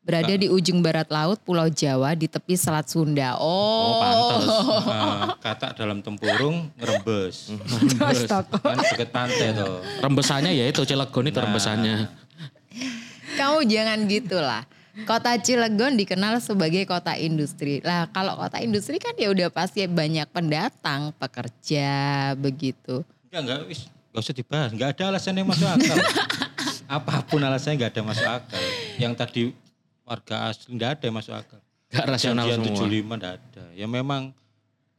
Berada di ujung barat laut Pulau Jawa di tepi Selat Sunda. Oh, Oh, pantes. Nah, katak dalam tempurung ngerembes. Astaga. kan deket pantai tuh. Rembesannya ya itu Cilegon itu Nah. rembesannya. Kamu jangan gitulah. Kota Cilegon dikenal sebagai kota industri. Lah kalau kota industri kan ya udah pasti banyak pendatang, pekerja, begitu. Enggak, enggak, wis, enggak usah dibahas. Enggak ada alasan yang masuk akal. Apa pun alasannya enggak ada masuk akal. Yang tadi warga asli enggak ada yang masuk akal. Gak rasional Janjian semua. 75 enggak ada. Ya memang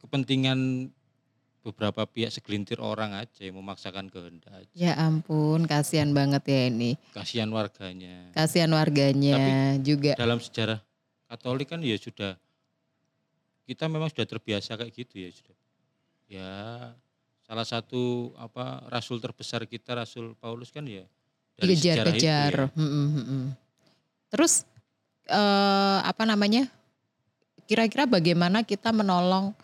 kepentingan beberapa pihak segelintir orang aja yang memaksakan kehendak. aja. Ya ampun, kasihan banget ya ini. Kasihan warganya. Kasihan warganya juga. Dalam sejarah Katolik kan ya sudah kita memang sudah terbiasa kayak gitu ya sudah. Ya salah satu apa rasul terbesar kita Rasul Paulus kan ya dari sejarah itu ya. Dikejar-kejar. Mm-mm, mm-mm. Terus eh, apa namanya? Kira-kira bagaimana kita menolong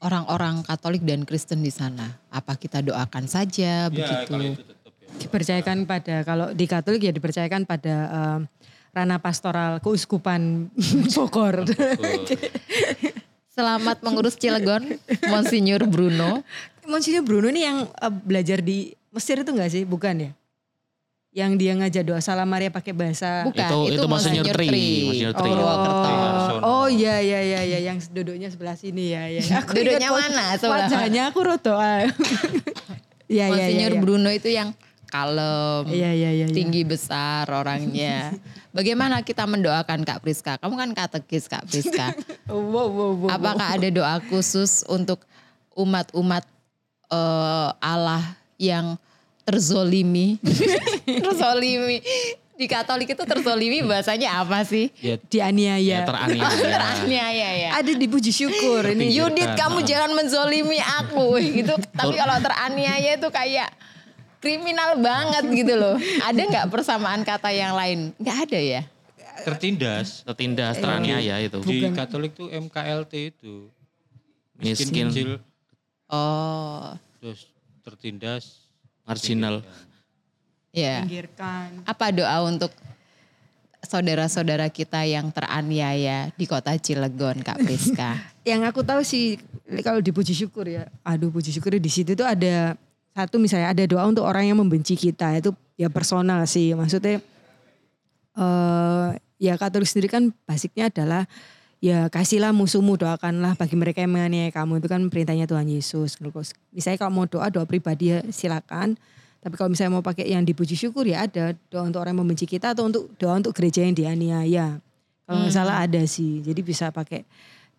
orang-orang Katolik dan Kristen di sana? Apa kita doakan saja Ya begitu? kalau itu tetap ya. dipercayakan pada kalau di Katolik ya dipercayakan pada eh, ranah pastoral keuskupan Bogor. Betul. Selamat mengurus Cilegon, Monsinyur Bruno. Monsinyur Bruno ini yang eh, belajar di Mesir itu enggak sih? Bukan ya? Yang dia ngajak doa salam Maria pakai bahasa Bukan, Itu- itu, itu Tri, Tri. Monsinyur Tri. Purwokerto. Harsono. Oh iya iya iya iya yang duduknya sebelah sini ya ya. Aku Duduknya ingat mana? Sebelah Wajahnya aku roto. ah. Iya iya iya. Iya. Bruno itu yang kalem, Iya iya iya. iya. tinggi besar orangnya. Bagaimana kita mendoakan Kak Priska? Kamu kan katekis Kak Priska. Wow wow wow. Apakah ada doa khusus untuk umat-umat eh, Allah yang terzolimi? terzolimi. Di Katolik itu terzolimi bahasanya apa sih? Ya dianiaya. Ya teraniaya. Teraniaya ya. Ada dipuji syukur ini. Yudit kamu jangan menzolimi aku gitu. Tapi kalau teraniaya itu kayak kriminal banget gitu loh. Ada nggak persamaan kata yang lain? Nggak ada ya. tertindas. Tertindas, teraniaya itu. Di Katolik tuh MKLT itu. Miskin, Miskin. kecil, Oh, terus tertindas. Marginal. ya. Pinggirkan. Apa doa untuk saudara-saudara kita yang teraniaya di kota Cilegon, Kak Priska? Yang aku tahu sih kalau dipuji syukur ya. Aduh puji syukur di situ tuh ada satu misalnya ada doa untuk orang yang membenci kita itu ya personal sih. Maksudnya eh ya Katolik sendiri kan basicnya adalah ya kasihlah musuhmu doakanlah bagi mereka yang menganiaya kamu itu kan perintahnya Tuhan Yesus. Misalnya kalau mau doa doa pribadi ya silakan. Tapi kalau misalnya mau pakai yang dipuji syukur ya ada doa untuk orang yang membenci kita atau untuk doa untuk gereja yang dianiaya. Kalau nggak salah ada sih. Jadi bisa pakai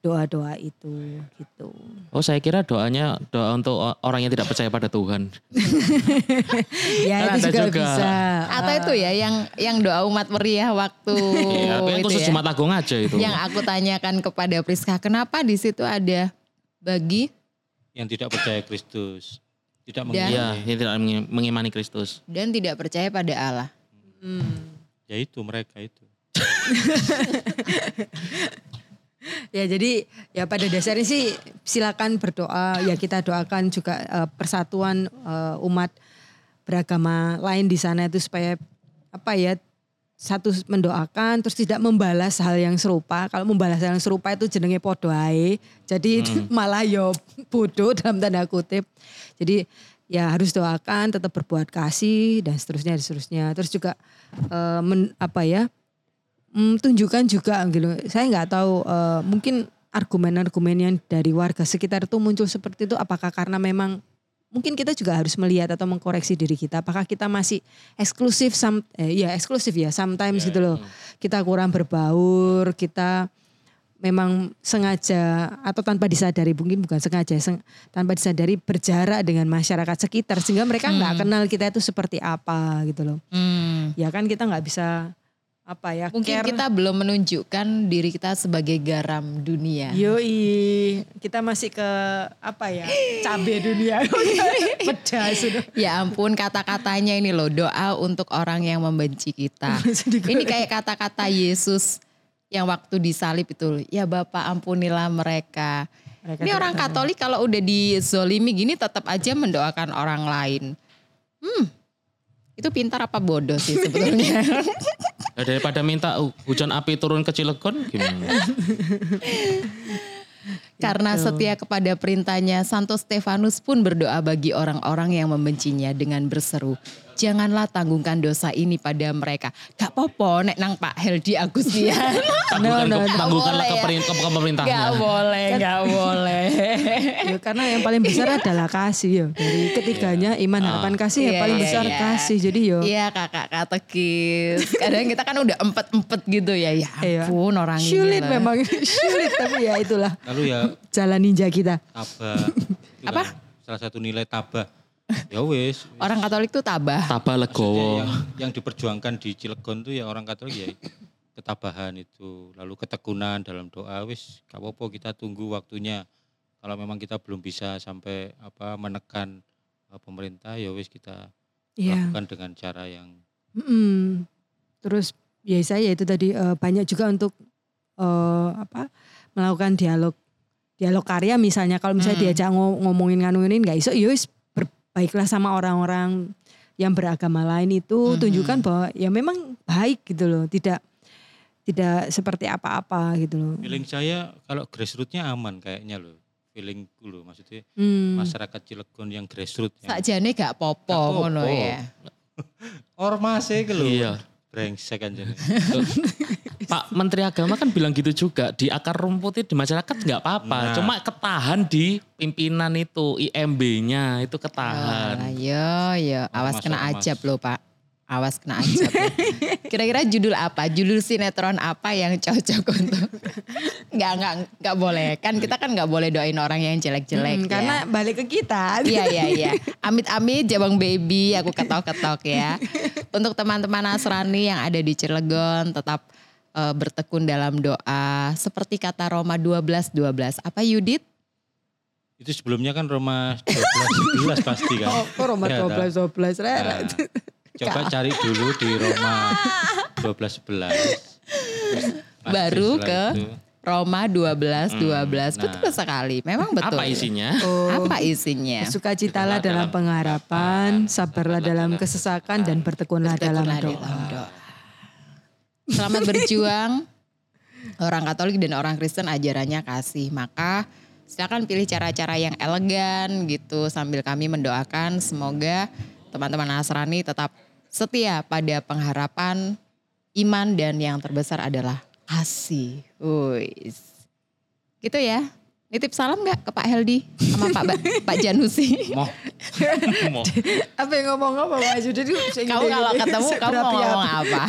doa-doa itu gitu. Oh saya kira doanya doa untuk orang yang tidak percaya pada Tuhan. Ya itu juga, juga. bisa. Atau itu ya yang yang doa umat meriah waktu Iya, tapi itu khusus ya. Jumat Agung aja itu. Yang aku tanyakan kepada Priska, kenapa di situ ada bagi Yang tidak percaya Kristus. Tidak Dan- Iya, mengimani. yang tidak mengi- mengimani Kristus. dan tidak percaya pada Allah? Ya itu mereka itu. Ya jadi ya pada dasarnya sih silakan berdoa ya kita doakan juga eh, persatuan eh, umat beragama lain di sana itu supaya apa ya satu mendoakan terus tidak membalas hal yang serupa. Kalau membalas hal yang serupa itu jenenge podo ae. Jadi malah yo bodoh dalam tanda kutip. Jadi ya harus doakan, tetap berbuat kasih dan seterusnya dan seterusnya. Terus juga eh, men- apa ya? Mm, tunjukkan juga gitu. Saya nggak tahu eh, mungkin argumen-argumen yang dari warga sekitar itu muncul seperti itu apakah karena memang mungkin kita juga harus melihat atau mengkoreksi diri kita apakah kita masih eksklusif some eh, ya eksklusif ya sometimes gitu loh. Kita kurang berbaur, kita memang sengaja atau tanpa disadari mungkin bukan sengaja seng- tanpa disadari berjarak dengan masyarakat sekitar sehingga mereka nggak kenal kita itu seperti apa gitu loh Hmm. ya kan kita nggak bisa apa ya Mungkin care. kita belum menunjukkan diri kita sebagai garam dunia. Yoi, kita masih ke apa ya? Cabe dunia. Pedas sudah. Ya ampun kata-katanya ini loh doa untuk orang yang membenci kita. ini kayak kata-kata Yesus yang waktu disalib itu. Ya Bapak ampunilah mereka. Mereka ini orang tahu. Katolik kalau udah dizolimi gini tetap aja mendoakan orang lain. Hmm, itu pintar apa bodoh sih sebetulnya. Ya, daripada minta hu- hujan api turun ke Cilegon gimana? Karena Gitu. setia kepada perintahnya, Santo Stefanus pun berdoa bagi orang-orang yang membencinya dengan berseru, Janganlah tanggungkan dosa ini pada mereka. Gak popo nek nang Pak Heldi Agustian. No, no. ke, tangguhkanlah Boleh ya. keperin- ke, ke pemerintahnya. Gak boleh, gak boleh. Ya, karena yang paling besar adalah kasih ya. Dari ketiganya iman harapan kasih Iya, yang paling iya, besar iya. kasih. Jadi yo Iya kakak katekis. Kadang kita kan udah empet-empet gitu ya. Ya Iya. ampun orang ini. sulit memang sulit tapi ya itulah Lalu ya jalan ninja kita. Apa? kan Salah satu nilai tabah. Ya wis. Orang Katolik tuh tabah. Tabah legowo. yang, yang diperjuangkan di Cilegon tuh ya orang Katolik ya ketabahan itu, lalu ketekunan dalam doa wis apa-apa kita tunggu waktunya. Kalau memang kita belum bisa sampai apa menekan uh, pemerintah ya wis kita Iya. lakukan dengan cara yang Mm-mm. Terus ya saya itu tadi eh, banyak juga untuk eh, apa melakukan dialog dialog karya misalnya kalau misalnya Hmm. diajak ngo- ngomongin nganuin nggak iso ya wis berbaiklah sama orang-orang yang beragama lain itu Mhm. tunjukkan bahwa ya memang baik gitu loh tidak tidak seperti apa-apa gitu loh. feeling saya kalau grassrootsnya aman kayaknya loh. Feelingku loh maksudnya Hmm. masyarakat Cilegon yang grassroots Sakjane gak popo Gak popo. ngono ya. ormas gitu loh. Iya. Brengsek kan jadi. Pak Menteri Agama kan bilang gitu juga di akar rumput itu di masyarakat nggak apa-apa, Nah. cuma ketahan di pimpinan itu IMB-nya itu Ah, ketahan. yo yo, awas Ormas, kena ormas. ajab loh Pak. Awas kena ajab. Kira-kira judul apa? Judul sinetron apa yang cocok untuk? Nggak nggak nggak boleh. Kan kita kan nggak boleh doain orang yang jelek-jelek. Hmm, ya. karena balik ke kita. Iya iya iya. Amit-amit jabang baby aku ketok-ketok ya. Untuk teman-teman Nasrani yang ada di Cilegon tetap eh, bertekun dalam doa seperti kata Roma 12 12. Apa Yudit? Itu sebelumnya kan Roma 12 11 pasti kan. Oh, kok Roma Ya, 12 12 Nah, Rere. coba cari dulu di Roma 12 11. Terus pasti Baru ke itu, Roma 12 12. nah. Betul sekali. Memang betul. Apa isinya? Oh. Apa isinya? Sukacitalah dalam pengharapan, sabarlah dalam kesesakan dan bertekunlah dalam Bertekunlah doa. dalam doa. Selamat berjuang. Orang Katolik dan orang Kristen ajarannya kasih. Maka silakan pilih cara-cara yang elegan gitu sambil kami mendoakan semoga teman-teman Nasrani tetap setia pada pengharapan iman dan yang terbesar adalah kasih. Wis. Gitu ya. Nitip salam nggak ke Pak Heldi sama Pak ba Pak Janusi? Moh, Mau. Apa yang ngomong apa Pak Jadi Kamu kalau ketemu kamu mau ngomong apa?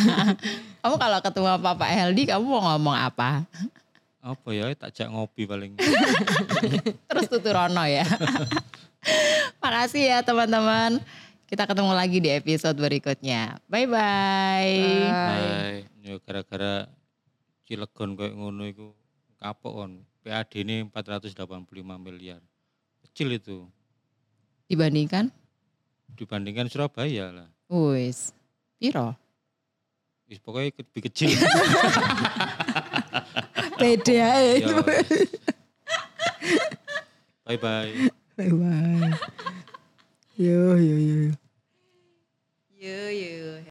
kamu kalau ketemu sama Pak Heldi kamu mau ngomong apa? apa ya tak jak ngopi paling. Terus tuturono ya. Makasih ya teman-teman. Kita ketemu lagi di episode berikutnya. Bye-bye. Hai. Ya gara-gara Cilegon kayak ngono iku kapok on. PAD ini 485 miliar. Kecil itu Dibandingkan, dibandingkan Surabaya lah. wis, piro? Wis pokoknya lebih kecil. Pede. Ya. Bye bye. Bye bye. Yo yo yo. yo. Yo yo.